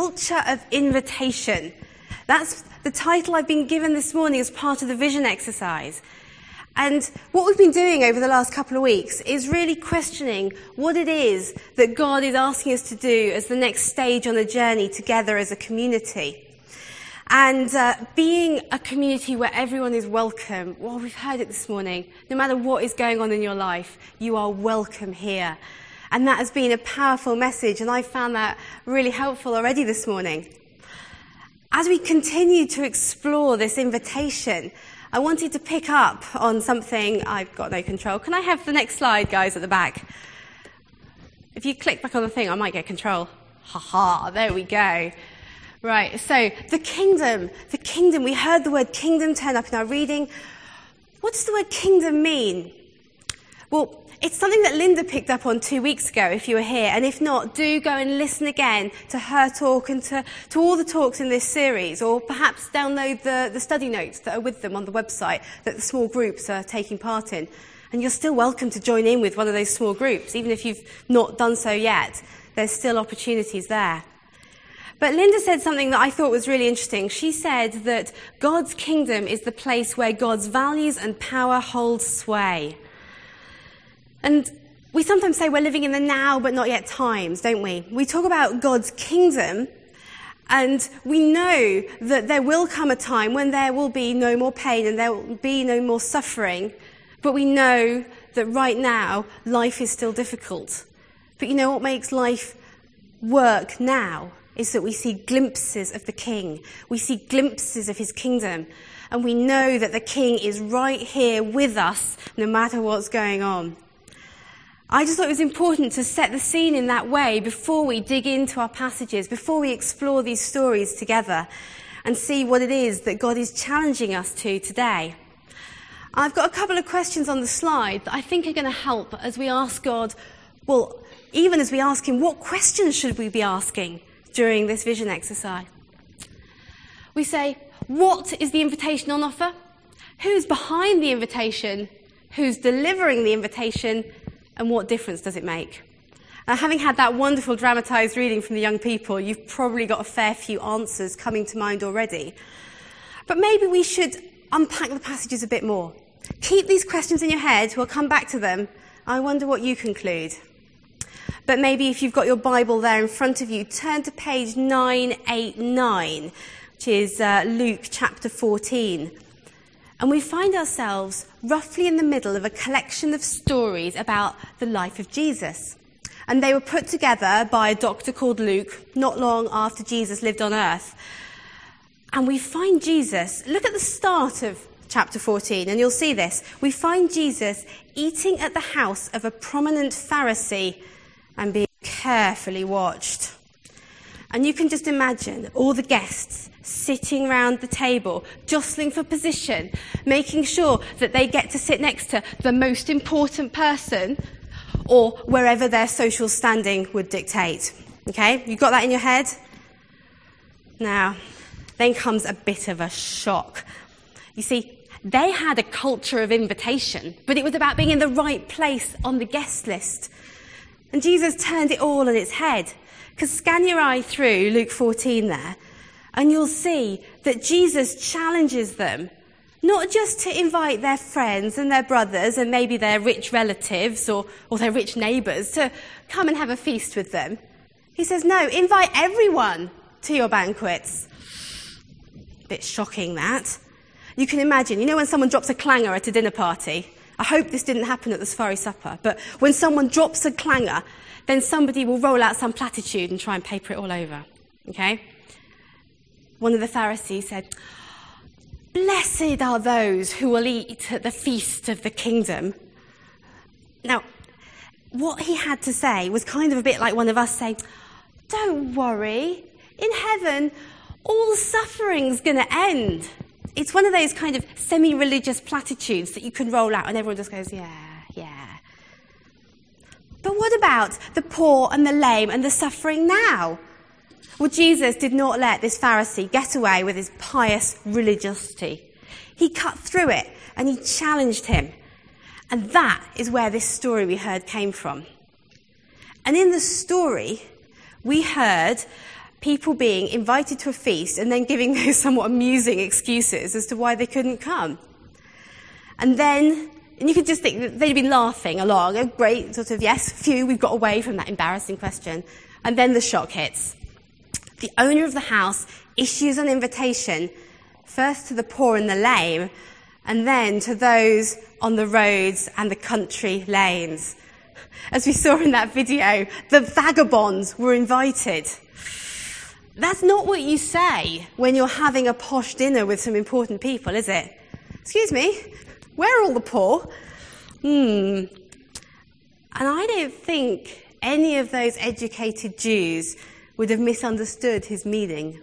culture of invitation. That's the title I've been given this morning as part of the vision exercise. And what we've been doing over the last couple of weeks is really questioning what it is that God is asking us to do as the next stage on the journey together as a community. And uh, being a community where everyone is welcome. Well, we've heard it this morning. No matter what is going on in your life, you are welcome here. And that has been a powerful message, and I found that really helpful already this morning. As we continue to explore this invitation, I wanted to pick up on something I've got no control. Can I have the next slide, guys, at the back? If you click back on the thing, I might get control. Ha ha, there we go. Right, so the kingdom, the kingdom, we heard the word kingdom turn up in our reading. What does the word kingdom mean? Well, it's something that Linda picked up on two weeks ago, if you were here. And if not, do go and listen again to her talk and to, to all the talks in this series. Or perhaps download the, the study notes that are with them on the website that the small groups are taking part in. And you're still welcome to join in with one of those small groups, even if you've not done so yet. There's still opportunities there. But Linda said something that I thought was really interesting. She said that God's kingdom is the place where God's values and power hold sway. And we sometimes say we're living in the now but not yet times, don't we? We talk about God's kingdom, and we know that there will come a time when there will be no more pain and there will be no more suffering. But we know that right now, life is still difficult. But you know what makes life work now? Is that we see glimpses of the King. We see glimpses of his kingdom. And we know that the King is right here with us no matter what's going on. I just thought it was important to set the scene in that way before we dig into our passages, before we explore these stories together and see what it is that God is challenging us to today. I've got a couple of questions on the slide that I think are going to help as we ask God, well, even as we ask Him, what questions should we be asking during this vision exercise? We say, what is the invitation on offer? Who's behind the invitation? Who's delivering the invitation? And what difference does it make? Uh, having had that wonderful dramatized reading from the young people, you've probably got a fair few answers coming to mind already. But maybe we should unpack the passages a bit more. Keep these questions in your head, we'll come back to them. I wonder what you conclude. But maybe if you've got your Bible there in front of you, turn to page 989, which is uh, Luke chapter 14. And we find ourselves roughly in the middle of a collection of stories about the life of Jesus. And they were put together by a doctor called Luke not long after Jesus lived on earth. And we find Jesus, look at the start of chapter 14, and you'll see this. We find Jesus eating at the house of a prominent Pharisee and being carefully watched. And you can just imagine all the guests sitting round the table, jostling for position, making sure that they get to sit next to the most important person or wherever their social standing would dictate. Okay? You got that in your head? Now, then comes a bit of a shock. You see, they had a culture of invitation, but it was about being in the right place on the guest list. And Jesus turned it all on its head. Because scan your eye through Luke 14 there, and you'll see that Jesus challenges them not just to invite their friends and their brothers and maybe their rich relatives or, or their rich neighbours to come and have a feast with them. He says, no, invite everyone to your banquets. Bit shocking that. You can imagine, you know, when someone drops a clanger at a dinner party. I hope this didn't happen at the Safari supper, but when someone drops a clanger, then somebody will roll out some platitude and try and paper it all over. Okay? one of the Pharisees said, Blessed are those who will eat at the feast of the kingdom. Now, what he had to say was kind of a bit like one of us saying, Don't worry, in heaven, all suffering's going to end. It's one of those kind of semi religious platitudes that you can roll out and everyone just goes, Yeah, yeah. But what about the poor and the lame and the suffering now? Well, Jesus did not let this Pharisee get away with his pious religiosity. He cut through it and he challenged him. And that is where this story we heard came from. And in the story, we heard people being invited to a feast and then giving those somewhat amusing excuses as to why they couldn't come. And then, and you could just think they'd been laughing along, a great sort of, yes, phew, we've got away from that embarrassing question. And then the shock hits. The owner of the house issues an invitation, first to the poor and the lame, and then to those on the roads and the country lanes. As we saw in that video, the vagabonds were invited. That's not what you say when you're having a posh dinner with some important people, is it? Excuse me, where are all the poor? Hmm. And I don't think any of those educated Jews would have misunderstood his meaning.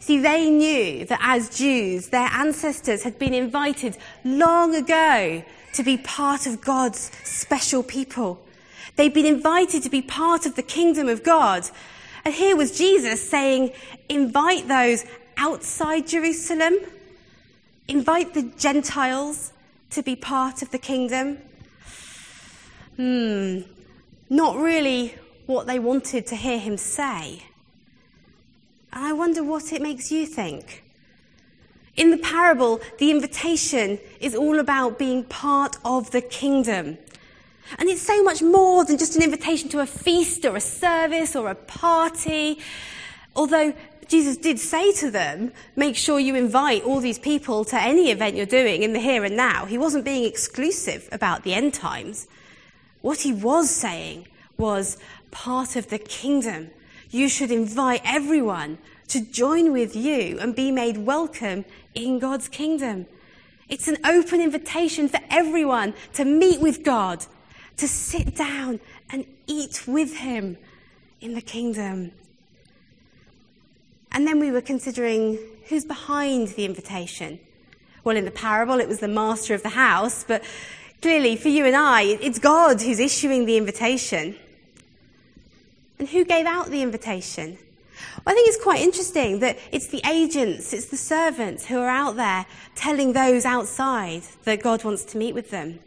See, they knew that as Jews, their ancestors had been invited long ago to be part of God's special people. They'd been invited to be part of the kingdom of God. And here was Jesus saying, invite those outside Jerusalem, invite the Gentiles to be part of the kingdom. Hmm, not really what they wanted to hear him say. And I wonder what it makes you think. In the parable, the invitation is all about being part of the kingdom. And it's so much more than just an invitation to a feast or a service or a party. Although Jesus did say to them, make sure you invite all these people to any event you're doing in the here and now. He wasn't being exclusive about the end times. What he was saying was part of the kingdom you should invite everyone to join with you and be made welcome in God's kingdom. It's an open invitation for everyone to meet with God, to sit down and eat with Him in the kingdom. And then we were considering who's behind the invitation. Well, in the parable, it was the master of the house, but clearly for you and I, it's God who's issuing the invitation. And who gave out the invitation? Well, I think it's quite interesting that it's the agents, it's the servants who are out there telling those outside that God wants to meet with them.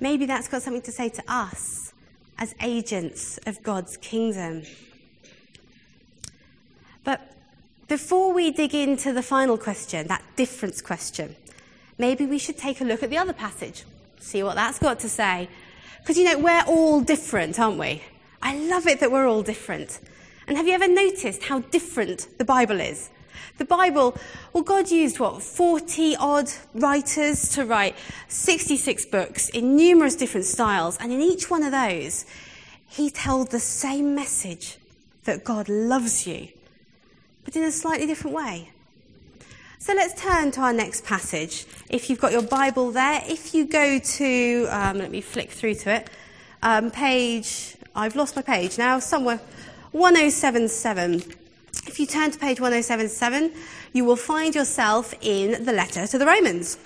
Maybe that's got something to say to us as agents of God's kingdom. But before we dig into the final question, that difference question, maybe we should take a look at the other passage, see what that's got to say. Because, you know, we're all different, aren't we? I love it that we're all different. And have you ever noticed how different the Bible is? The Bible, well, God used what, 40 odd writers to write 66 books in numerous different styles. And in each one of those, he told the same message that God loves you, but in a slightly different way. So let's turn to our next passage. If you've got your Bible there, if you go to, um, let me flick through to it, um, page I've lost my page now, somewhere 1077. If you turn to page 1077, you will find yourself in the letter to the Romans.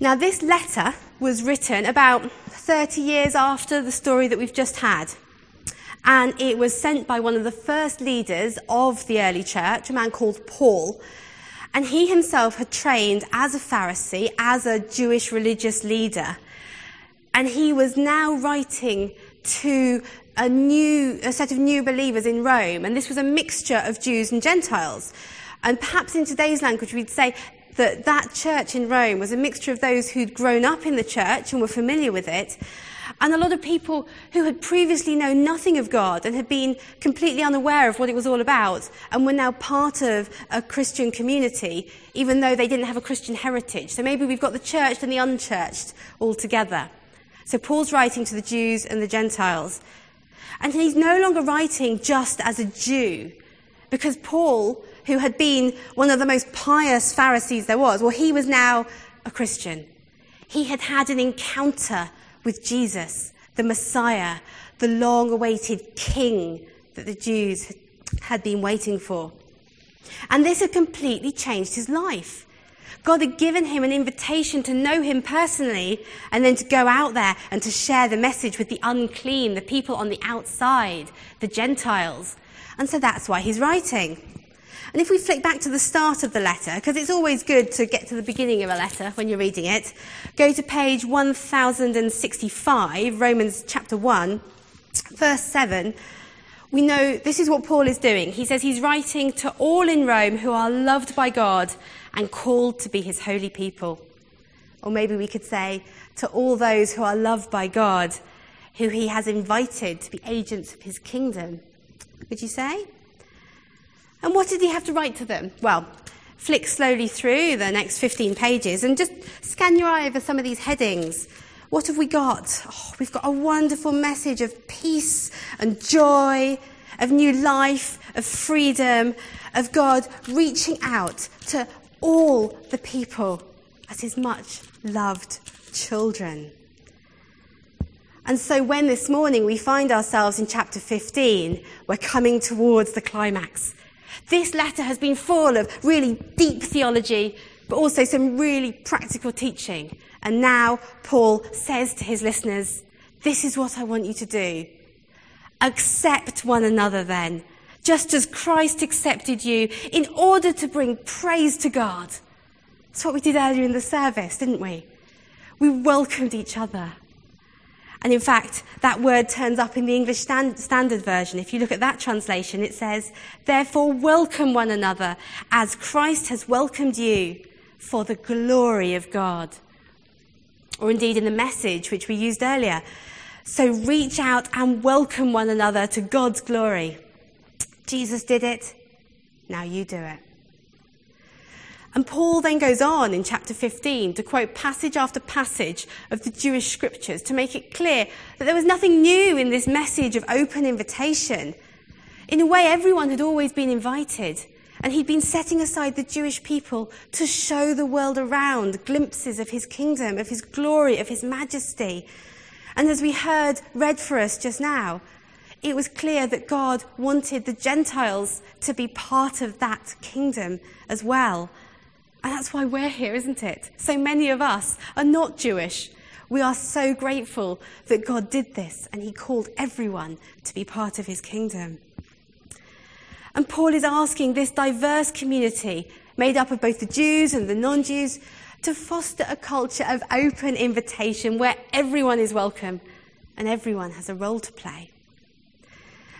Now, this letter was written about 30 years after the story that we've just had. And it was sent by one of the first leaders of the early church, a man called Paul. And he himself had trained as a Pharisee, as a Jewish religious leader. And he was now writing to a new, a set of new believers in Rome. And this was a mixture of Jews and Gentiles. And perhaps in today's language, we'd say that that church in Rome was a mixture of those who'd grown up in the church and were familiar with it, and a lot of people who had previously known nothing of God and had been completely unaware of what it was all about and were now part of a Christian community, even though they didn't have a Christian heritage. So maybe we've got the church and the unchurched all together. So Paul's writing to the Jews and the Gentiles. And he's no longer writing just as a Jew, because Paul, who had been one of the most pious Pharisees there was, well, he was now a Christian. He had had an encounter with Jesus, the Messiah, the long awaited king that the Jews had been waiting for. And this had completely changed his life. God had given him an invitation to know him personally and then to go out there and to share the message with the unclean, the people on the outside, the Gentiles. And so that's why he's writing. And if we flick back to the start of the letter, because it's always good to get to the beginning of a letter when you're reading it, go to page 1065, Romans chapter 1, verse 7. we know this is what Paul is doing. He says he's writing to all in Rome who are loved by God and called to be his holy people. Or maybe we could say to all those who are loved by God, who he has invited to be agents of his kingdom. Would you say? And what did he have to write to them? Well, flick slowly through the next 15 pages and just scan your eye over some of these headings. What have we got? Oh, we've got a wonderful message of peace and joy, of new life, of freedom, of God reaching out to all the people as his much loved children. And so when this morning we find ourselves in chapter 15, we're coming towards the climax. This letter has been full of really deep theology, but also some really practical teaching. And now Paul says to his listeners, This is what I want you to do. Accept one another then, just as Christ accepted you, in order to bring praise to God. That's what we did earlier in the service, didn't we? We welcomed each other. And in fact, that word turns up in the English stand, Standard Version. If you look at that translation, it says, Therefore welcome one another as Christ has welcomed you for the glory of God. Or indeed in the message which we used earlier. So reach out and welcome one another to God's glory. Jesus did it. Now you do it. And Paul then goes on in chapter 15 to quote passage after passage of the Jewish scriptures to make it clear that there was nothing new in this message of open invitation. In a way, everyone had always been invited, and he'd been setting aside the Jewish people to show the world around glimpses of his kingdom, of his glory, of his majesty. And as we heard read for us just now, it was clear that God wanted the Gentiles to be part of that kingdom as well. And that's why we're here, isn't it? So many of us are not Jewish. We are so grateful that God did this and he called everyone to be part of his kingdom. And Paul is asking this diverse community, made up of both the Jews and the non Jews, to foster a culture of open invitation where everyone is welcome and everyone has a role to play.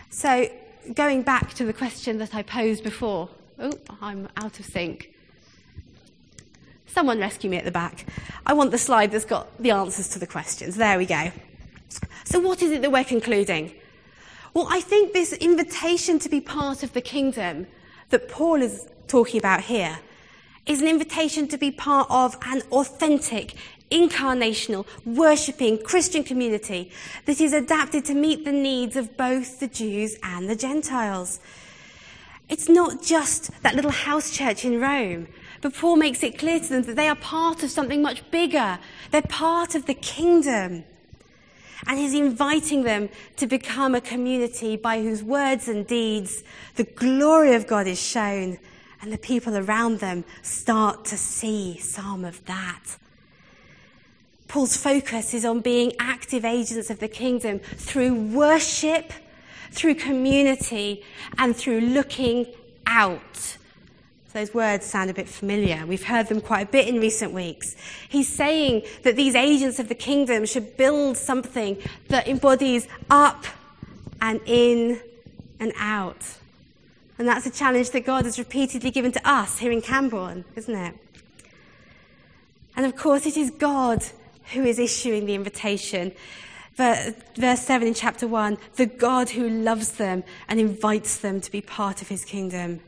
So, going back to the question that I posed before, oh, I'm out of sync. Someone rescue me at the back. I want the slide that's got the answers to the questions. There we go. So, what is it that we're concluding? Well, I think this invitation to be part of the kingdom that Paul is talking about here is an invitation to be part of an authentic, incarnational, worshipping Christian community that is adapted to meet the needs of both the Jews and the Gentiles. It's not just that little house church in Rome but Paul makes it clear to them that they are part of something much bigger. They're part of the kingdom. And he's inviting them to become a community by whose words and deeds the glory of God is shown and the people around them start to see some of that. Paul's focus is on being active agents of the kingdom through worship, through community, and through looking out those words sound a bit familiar. We've heard them quite a bit in recent weeks. He's saying that these agents of the kingdom should build something that embodies up and in and out. And that's a challenge that God has repeatedly given to us here in Cambourne, isn't it? And of course, it is God who is issuing the invitation. Verse 7 in chapter 1 the God who loves them and invites them to be part of his kingdom.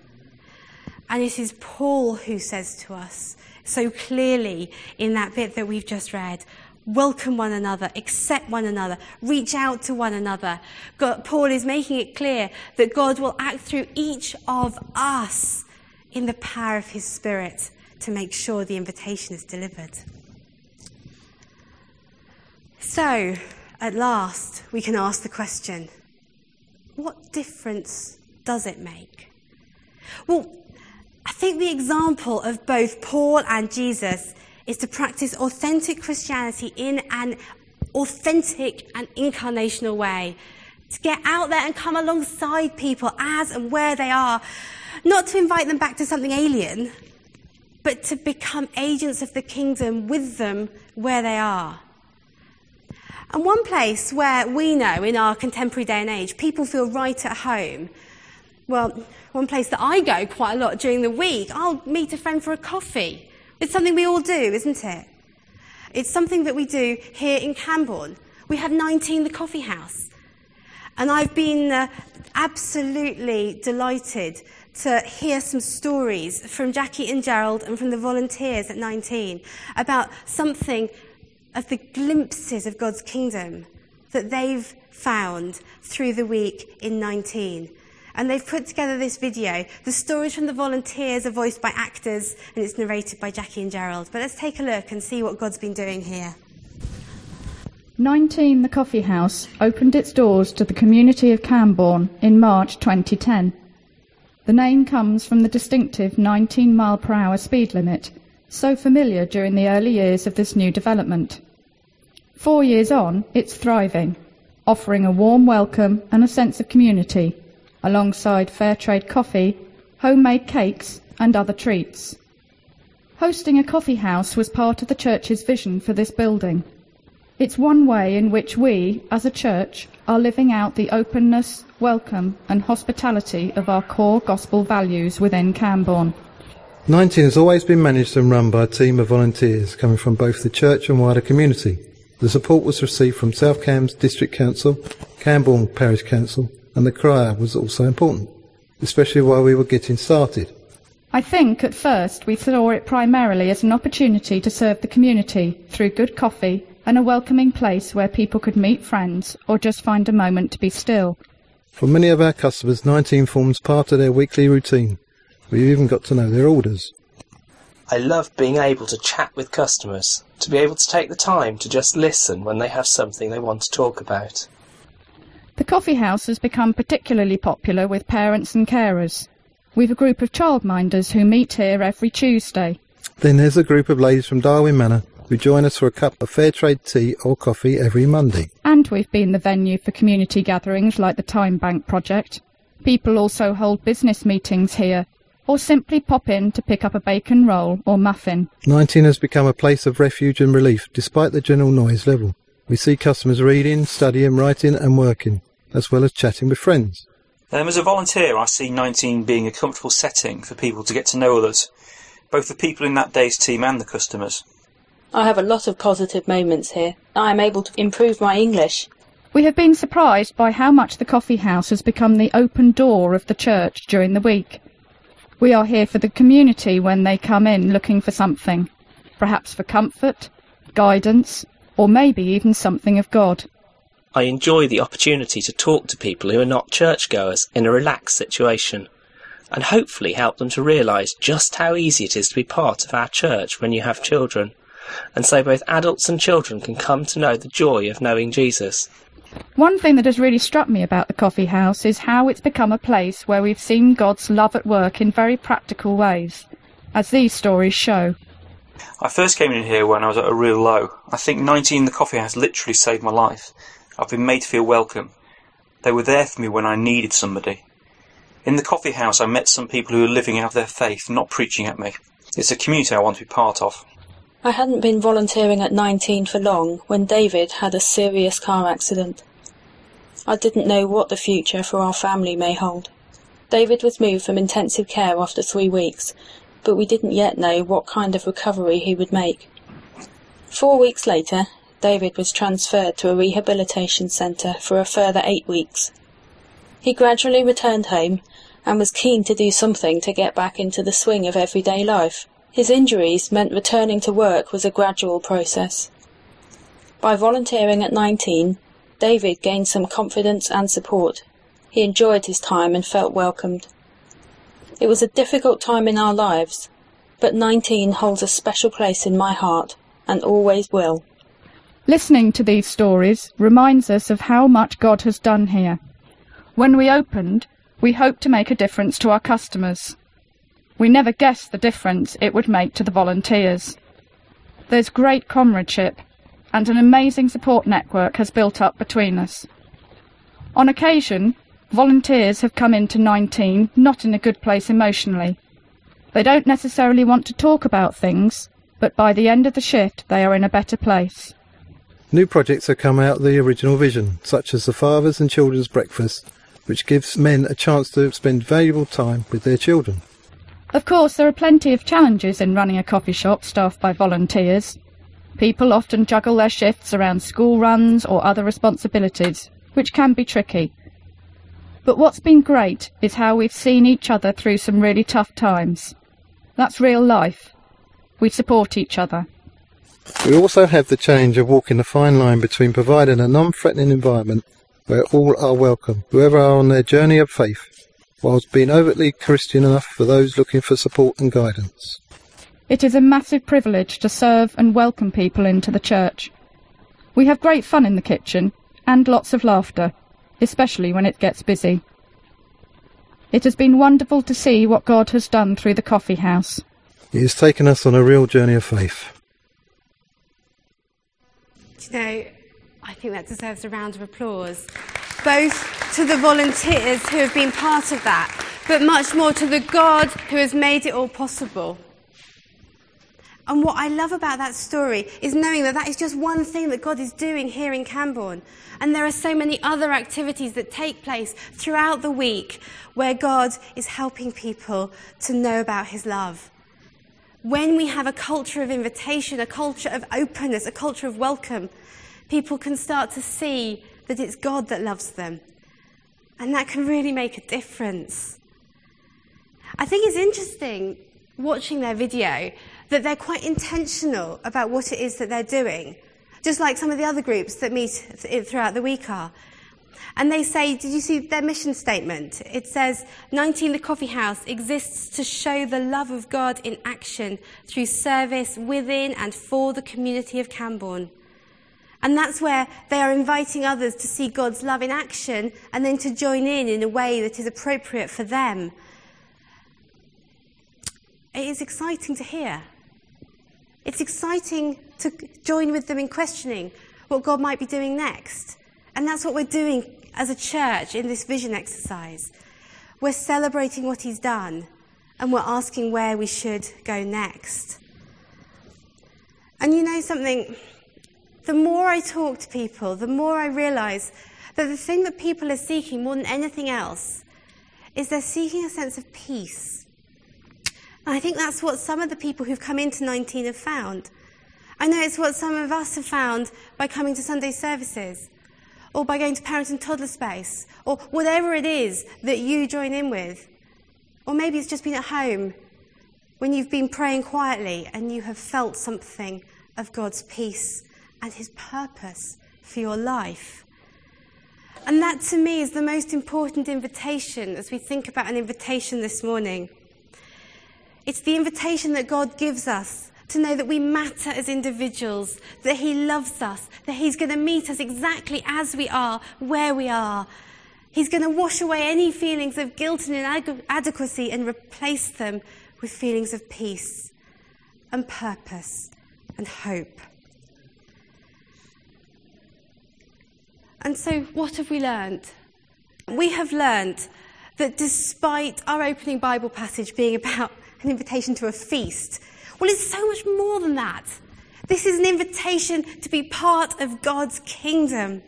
And it is Paul who says to us so clearly in that bit that we've just read welcome one another, accept one another, reach out to one another. God, Paul is making it clear that God will act through each of us in the power of his Spirit to make sure the invitation is delivered. So, at last, we can ask the question what difference does it make? Well, I think the example of both Paul and Jesus is to practice authentic Christianity in an authentic and incarnational way. To get out there and come alongside people as and where they are. Not to invite them back to something alien, but to become agents of the kingdom with them where they are. And one place where we know in our contemporary day and age people feel right at home, well, one place that I go quite a lot during the week, I'll meet a friend for a coffee. It's something we all do, isn't it? It's something that we do here in Cambourne. We have 19 the coffee house. And I've been uh, absolutely delighted to hear some stories from Jackie and Gerald and from the volunteers at 19 about something of the glimpses of God's kingdom that they've found through the week in 19. And they've put together this video. The stories from the volunteers are voiced by actors and it's narrated by Jackie and Gerald. But let's take a look and see what God's been doing here. 19 The Coffee House opened its doors to the community of Cambourne in March 2010. The name comes from the distinctive 19 mile per hour speed limit, so familiar during the early years of this new development. Four years on, it's thriving, offering a warm welcome and a sense of community, alongside fair trade coffee, homemade cakes, and other treats. Hosting a coffee house was part of the church's vision for this building. It's one way in which we, as a church, are living out the openness, welcome, and hospitality of our core gospel values within Cambourne. 19 has always been managed and run by a team of volunteers coming from both the church and wider community. The support was received from South Cambs District Council, Cambourne Parish Council, and the crier was also important, especially while we were getting started. I think at first we saw it primarily as an opportunity to serve the community through good coffee and a welcoming place where people could meet friends or just find a moment to be still. For many of our customers, 19 forms part of their weekly routine. We've even got to know their orders. I love being able to chat with customers, to be able to take the time to just listen when they have something they want to talk about. The coffee house has become particularly popular with parents and carers. We've a group of childminders who meet here every Tuesday. Then there's a group of ladies from Darwin Manor who join us for a cup of fair trade tea or coffee every Monday. And we've been the venue for community gatherings like the Time Bank Project. People also hold business meetings here, or simply pop in to pick up a bacon roll or muffin. 19 has become a place of refuge and relief despite the general noise level. We see customers reading, studying, writing and working, as well as chatting with friends. Um, as a volunteer, I see 19 being a comfortable setting for people to get to know others, both the people in that day's team and the customers. I have a lot of positive moments here. I am able to improve my English. We have been surprised by how much the coffee house has become the open door of the church during the week. We are here for the community when they come in looking for something, perhaps for comfort, guidance, or maybe even something of God. I enjoy the opportunity to talk to people who are not churchgoers in a relaxed situation, and hopefully help them to realise just how easy it is to be part of our church when you have children and so both adults and children can come to know the joy of knowing Jesus. One thing that has really struck me about the coffee house is how it's become a place where we've seen God's love at work in very practical ways, as these stories show. I first came in here when I was at a real low. I think 19 the coffee house literally saved my life. I've been made to feel welcome. They were there for me when I needed somebody. In the coffee house, I met some people who are living out their faith, not preaching at me. It's a community I want to be part of. I hadn't been volunteering at 19 for long when David had a serious car accident. I didn't know what the future for our family may hold. David was moved from intensive care after three weeks, but we didn't yet know what kind of recovery he would make. Four weeks later, David was transferred to a rehabilitation centre for a further eight weeks. He gradually returned home and was keen to do something to get back into the swing of everyday life. His injuries meant returning to work was a gradual process. By volunteering at 19, David gained some confidence and support. He enjoyed his time and felt welcomed. It was a difficult time in our lives, but 19 holds a special place in my heart and always will. Listening to these stories reminds us of how much God has done here. When we opened, we hoped to make a difference to our customers. We never guessed the difference it would make to the volunteers. There's great comradeship, and an amazing support network has built up between us. On occasion, volunteers have come into 19 not in a good place emotionally. They don't necessarily want to talk about things, but by the end of the shift they are in a better place. New projects have come out of the original vision, such as the Fathers and Children's Breakfast, which gives men a chance to spend valuable time with their children. Of course, there are plenty of challenges in running a coffee shop staffed by volunteers. People often juggle their shifts around school runs or other responsibilities, which can be tricky. But what's been great is how we've seen each other through some really tough times. That's real life. We support each other. We also have the challenge of walking the fine line between providing a non-threatening environment where all are welcome, whoever are on their journey of faith, whilst being overtly Christian enough for those looking for support and guidance. It is a massive privilege to serve and welcome people into the church. We have great fun in the kitchen and lots of laughter, especially when it gets busy. It has been wonderful to see what God has done through the coffee house. He has taken us on a real journey of faith. Do you know, I think that deserves a round of applause, both to the volunteers who have been part of that, but much more to the God who has made it all possible. And what I love about that story is knowing that that is just one thing that God is doing here in Cambourne. And there are so many other activities that take place throughout the week where God is helping people to know about His love. When we have a culture of invitation, a culture of openness, a culture of welcome, people can start to see that it's God that loves them. And that can really make a difference. I think it's interesting watching their video that they're quite intentional about what it is that they're doing, just like some of the other groups that meet throughout the week are. And they say, did you see their mission statement? It says, 19 The Coffee House exists to show the love of God in action through service within and for the community of Cambourne. And that's where they are inviting others to see God's love in action and then to join in in a way that is appropriate for them. It is exciting to hear. It's exciting to join with them in questioning what God might be doing next. And that's what we're doing as a church in this vision exercise. We're celebrating what He's done and we're asking where we should go next. And you know something? The more I talk to people, the more I realize that the thing that people are seeking more than anything else is they're seeking a sense of peace I think that's what some of the people who've come into 19 have found. I know it's what some of us have found by coming to Sunday services, or by going to parent and toddler space, or whatever it is that you join in with. Or maybe it's just been at home when you've been praying quietly and you have felt something of God's peace and His purpose for your life. And that to me is the most important invitation as we think about an invitation this morning. It's the invitation that God gives us to know that we matter as individuals, that He loves us, that He's going to meet us exactly as we are, where we are. He's going to wash away any feelings of guilt and inadequacy and replace them with feelings of peace and purpose and hope. And so, what have we learned? We have learned that despite our opening Bible passage being about an invitation to a feast. Well, it's so much more than that. This is an invitation to be part of God's kingdom.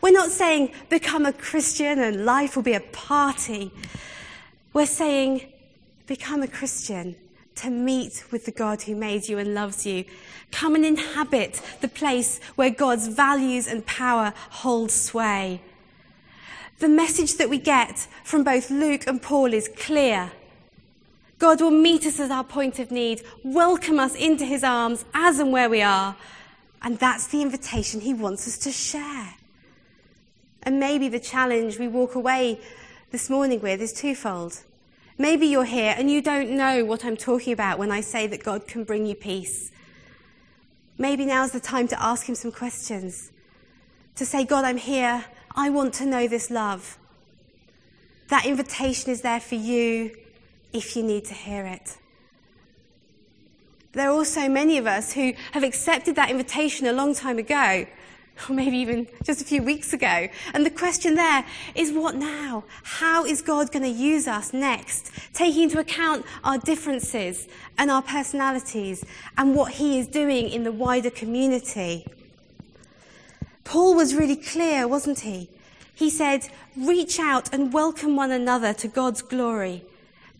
We're not saying become a Christian and life will be a party. We're saying become a Christian to meet with the God who made you and loves you. Come and inhabit the place where God's values and power hold sway. The message that we get from both Luke and Paul is clear. God will meet us at our point of need, welcome us into his arms as and where we are. And that's the invitation he wants us to share. And maybe the challenge we walk away this morning with is twofold. Maybe you're here and you don't know what I'm talking about when I say that God can bring you peace. Maybe now's the time to ask him some questions. To say, God, I'm here. I want to know this love. That invitation is there for you if you need to hear it. There are also many of us who have accepted that invitation a long time ago, or maybe even just a few weeks ago. And the question there is what now? How is God going to use us next? Taking into account our differences and our personalities and what He is doing in the wider community. Paul was really clear, wasn't he? He said, reach out and welcome one another to God's glory.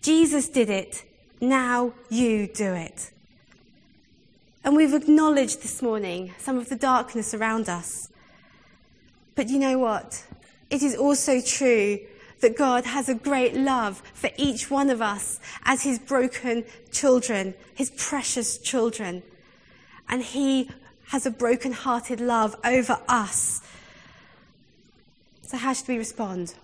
Jesus did it. Now you do it. And we've acknowledged this morning some of the darkness around us. But you know what? It is also true that God has a great love for each one of us as his broken children, his precious children. And he has a broken hearted love over us. So, how should we respond?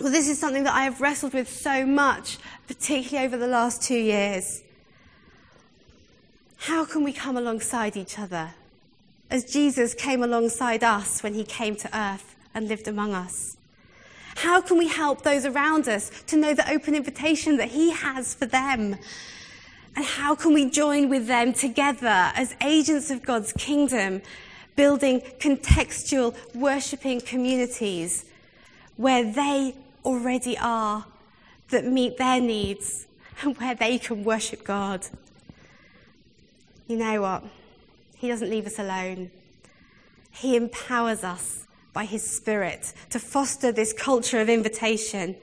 Well, this is something that I have wrestled with so much, particularly over the last two years. How can we come alongside each other as Jesus came alongside us when he came to earth and lived among us? How can we help those around us to know the open invitation that he has for them? And how can we join with them together as agents of God's kingdom, building contextual worshipping communities where they already are that meet their needs and where they can worship God? You know what? He doesn't leave us alone. He empowers us by His Spirit to foster this culture of invitation.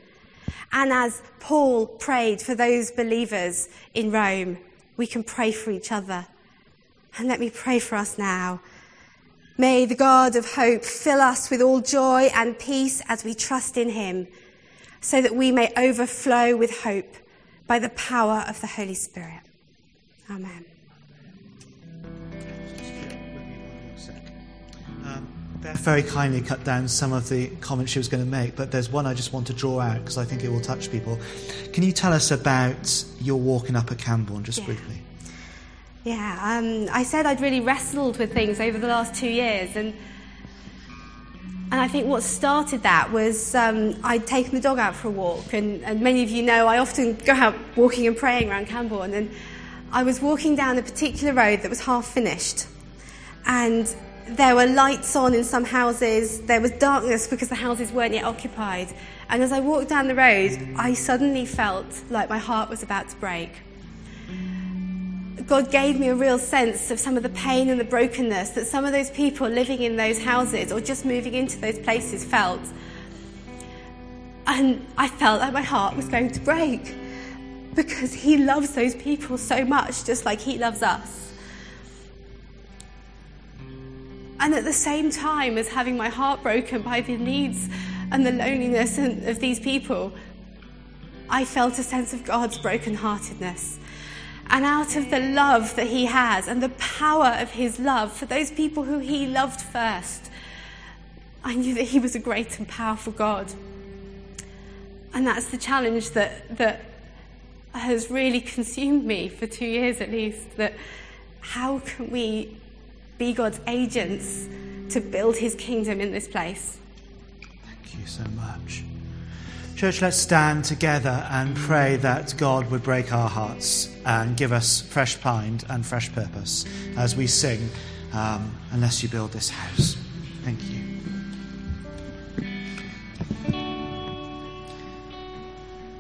And as Paul prayed for those believers in Rome, we can pray for each other. And let me pray for us now. May the God of hope fill us with all joy and peace as we trust in Him, so that we may overflow with hope by the power of the Holy Spirit. Amen. Beth very kindly cut down some of the comments she was going to make, but there's one I just want to draw out because I think it will touch people. Can you tell us about your walking up at Cambourne, just Yeah. briefly? Yeah, um, I said I'd really wrestled with things over the last two years, and and I think what started that was um, I'd taken the dog out for a walk, and, and many of you know I often go out walking and praying around Cambourne, and I was walking down a particular road that was half finished, and there were lights on in some houses. There was darkness because the houses weren't yet occupied. And as I walked down the road, I suddenly felt like my heart was about to break. God gave me a real sense of some of the pain and the brokenness that some of those people living in those houses or just moving into those places felt. And I felt like my heart was going to break because He loves those people so much, just like He loves us. And at the same time as having my heart broken by the needs and the loneliness of these people, I felt a sense of God's brokenheartedness. And out of the love that He has and the power of His love for those people who He loved first, I knew that He was a great and powerful God. And that's the challenge that, that has really consumed me for two years at least. That how can we be God's agents to build His kingdom in this place? Thank you so much. Church, let's stand together and pray that God would break our hearts and give us fresh mind and fresh purpose as we sing, um, unless you build this house. Thank you.